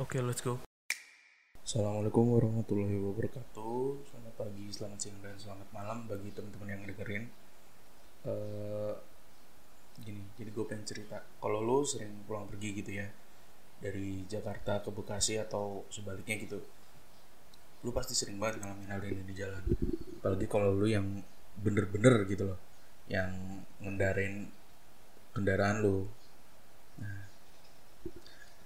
Oke, let's go. Assalamualaikum warahmatullahi wabarakatuh. Selamat pagi, selamat siang, dan selamat malam bagi teman-teman yang dengerin. Eh, gini, jadi gue pengen cerita. Kalau lo sering pulang pergi gitu ya, dari Jakarta ke Bekasi atau sebaliknya gitu, lu pasti sering banget ngalamin hal ini di jalan. Apalagi kalau lu yang bener-bener gitu loh, yang ngendarin kendaraan lu. Nah,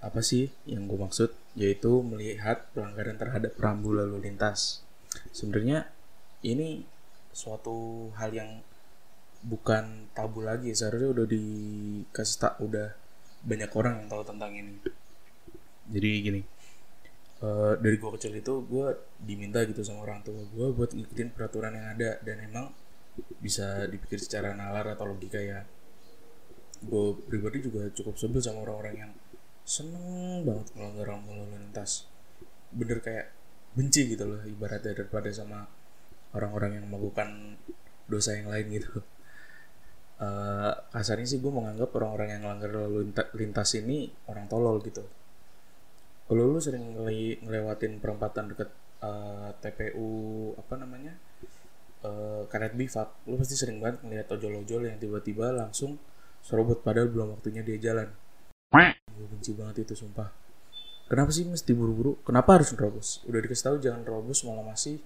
apa sih yang gue maksud? Yaitu melihat pelanggaran terhadap rambu lalu lintas. Sebenarnya ini suatu hal yang bukan tabu lagi. Seharusnya udah dikasih tak udah banyak orang yang tahu tentang ini. Jadi gini eh, dari gue kecil itu gue diminta gitu sama orang tua gue buat ngikutin peraturan yang ada. Dan emang bisa dipikir secara nalar atau logika ya. Gue pribadi juga cukup sebel sama orang-orang yang seneng banget melanggar rambu lalu lintas bener kayak benci gitu loh ibaratnya daripada sama orang-orang yang melakukan dosa yang lain gitu. Eh, kasarnya sih gue menganggap orang-orang yang melanggar lalu linta- lintas ini orang tolol gitu. Kalau lu sering ngele- ngelewatin perempatan deket eh, TPU apa namanya eh, karet bifak lu pasti sering banget ngeliat ojol-ojol yang tiba-tiba langsung serobot padahal belum waktunya dia jalan gue benci banget itu sumpah. Kenapa sih mesti buru-buru kenapa harus nerobos? Udah dikasih tahu jangan nerobos malah masih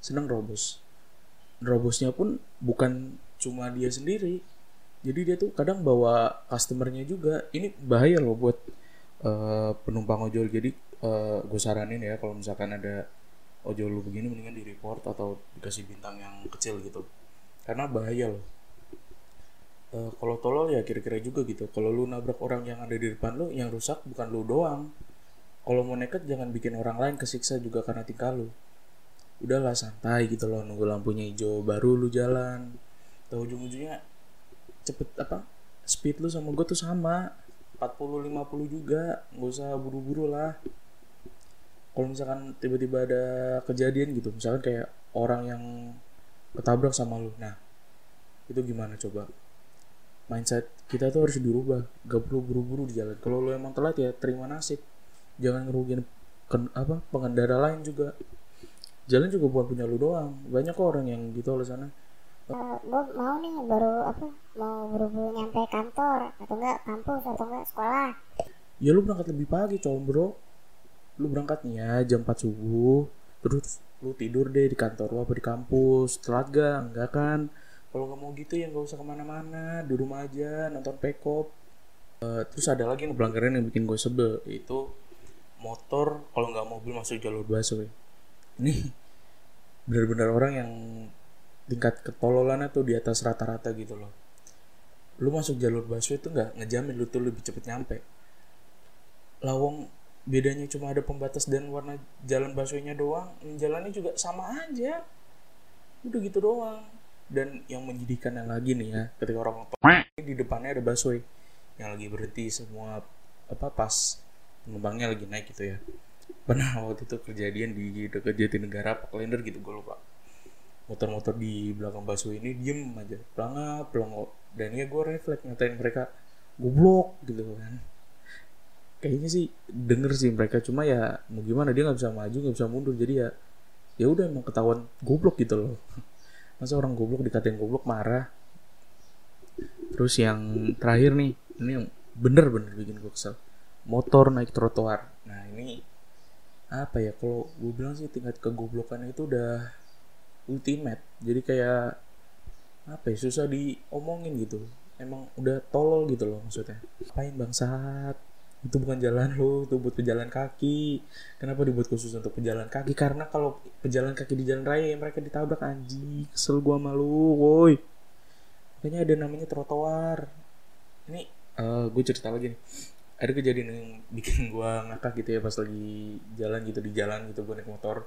seneng nerobos. Nerobosnya pun bukan cuma dia sendiri. Jadi dia tuh kadang bawa customernya juga. Ini bahaya loh buat eh, penumpang ojol. Jadi gue saranin ya kalau misalkan ada ojol lu begini mendingan di report atau dikasih bintang yang kecil gitu. Karena bahaya loh Eh, kalau tolol ya kira-kira juga gitu. Kalau lu nabrak orang yang ada di depan lu yang rusak bukan lu doang. Kalau mau nekat jangan bikin orang lain kesiksa juga karena tingkah lu. Udahlah santai gitu loh nunggu lampunya hijau baru lu jalan. Tahu ujung-ujungnya cepet apa speed lu sama gue tuh sama. 40 50 juga nggak usah buru-buru lah. Kalau misalkan tiba-tiba ada kejadian gitu misalkan kayak orang yang ketabrak sama lu. Nah itu gimana coba mindset kita tuh harus dirubah gak perlu buru-buru di jalan. Kalau lu emang telat ya terima nasib. Jangan ngerugiin ken- apa pengendara lain juga. Jalan juga bukan punya lu doang banyak kok orang yang gitu loh sana gue mau nih baru apa mau buru-buru nyampe kantor atau enggak kampus atau enggak sekolah. Ya lu berangkat lebih pagi combro lu berangkatnya jam 4 subuh. Terus lu tidur deh di kantor lu apa di kampus. Telat gak enggak kan kalau nggak mau gitu ya nggak usah ke mana-mana di rumah aja nonton pekop Eh, terus ada lagi yang pelanggaran yang bikin gue sebel itu motor kalau nggak mobil masuk jalur busway. Ini benar-benar orang yang tingkat ketololannya tuh di atas rata-rata gitu loh. Lu masuk jalur busway tuh nggak ngejamin lu tuh lebih cepet nyampe. Lawang bedanya cuma ada pembatas dan warna jalan busway-nya doang jalannya juga sama aja. Udah gitu doang dan yang menyedihkannya lagi nih ya ketika orang di depannya ada busway yang lagi berhenti semua apa pas penumpangnya lagi naik gitu ya. Pernah waktu itu kejadian di dekat Jatinegara apa Kalender gitu gue lupa. Motor-motor di belakang busway ini diem aja pelangap pelongok dan ya gue refleks ngatain mereka goblok gitu kan. Kayaknya sih denger sih mereka cuma ya mau gimana dia nggak bisa maju nggak bisa mundur. Jadi ya ya udah emang ketahuan goblok gitu loh masa orang goblok dikatain goblok marah. Terus yang terakhir nih ini yang bener-bener bikin gue kesel. Motor naik trotoar. Nah ini apa ya kalau gue bilang sih tingkat kegoblokannya itu udah ultimate. Jadi kayak apa ya susah diomongin gitu. Emang udah tolol gitu loh maksudnya. Apain bangsat itu bukan jalan lo itu buat pejalan kaki. Kenapa dibuat khusus untuk pejalan kaki? Karena kalau pejalan kaki di jalan raya ya mereka ditabrak anjing. Kesel gua malu woi. Makanya ada namanya trotoar. Ini gue cerita lagi nih. Ada kejadian yang bikin gua ngakak gitu ya pas lagi jalan gitu di jalan gitu gue naik motor.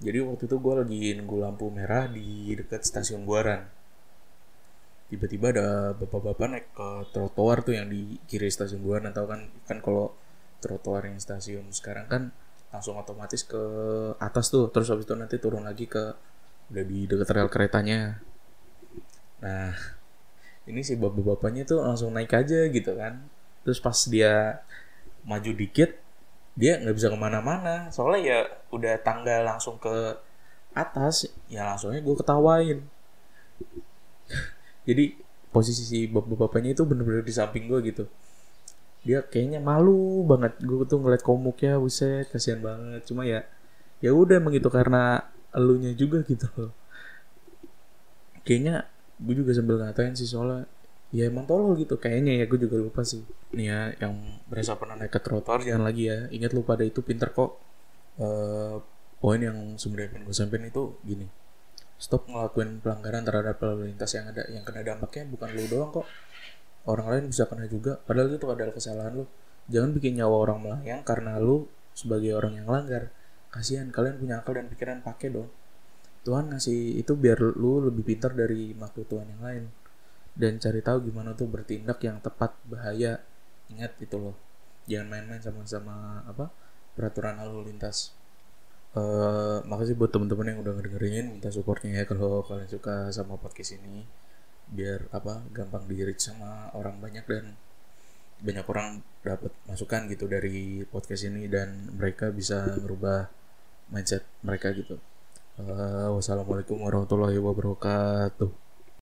Jadi waktu itu gue lagi nunggu lampu merah di dekat stasiun Buaran tiba-tiba ada bapak-bapak naik ke trotoar tuh yang di kiri stasiun Buaran atau kan kan kalau trotoar yang stasiun sekarang kan langsung otomatis ke atas tuh. Terus habis itu nanti turun lagi ke udah di dekat rel keretanya. Nah ini si bapak-bapaknya tuh langsung naik aja gitu kan. Terus pas dia maju dikit dia nggak bisa ke mana-mana. Soalnya ya udah tangga langsung ke atas ya langsungnya gue ketawain jadi posisi si bapak-bapaknya itu bener-bener di samping gue gitu. Dia kayaknya malu banget. Gue tuh ngeliat komuknya buset kasihan banget. Cuma ya ya udah emang gitu karena elunya juga gitu loh. Kayaknya gue juga sambil ngatain sih soalnya ya emang tolol gitu. Kayaknya ya gue juga lupa sih. Nih ya yang berasa pernah naik ke trotoar jangan lagi ya. Ingat lu pada itu pinter kok. Uh, poin yang sebenarnya gue sampein itu gini stop ngelakuin pelanggaran terhadap lalu lintas yang ada yang kena dampaknya bukan lu doang kok. Orang lain bisa kena juga padahal itu adalah kesalahan lu. Jangan bikin nyawa orang melayang karena lu sebagai orang yang langgar. Kasihan kalian punya akal dan pikiran pakai dong. Tuhan ngasih itu biar lu lebih pintar dari makhluk Tuhan yang lain. Dan cari tahu gimana tuh bertindak yang tepat bahaya. Ingat itu loh. Jangan main-main sama-sama apa peraturan lalu lintas uh, makasih buat teman-teman yang udah ngedengerin minta supportnya ya kalau kalian suka sama podcast ini biar apa gampang di reach sama orang banyak dan banyak orang dapat masukan gitu dari podcast ini dan mereka bisa merubah mindset mereka gitu. Uh, wassalamualaikum warahmatullahi wabarakatuh.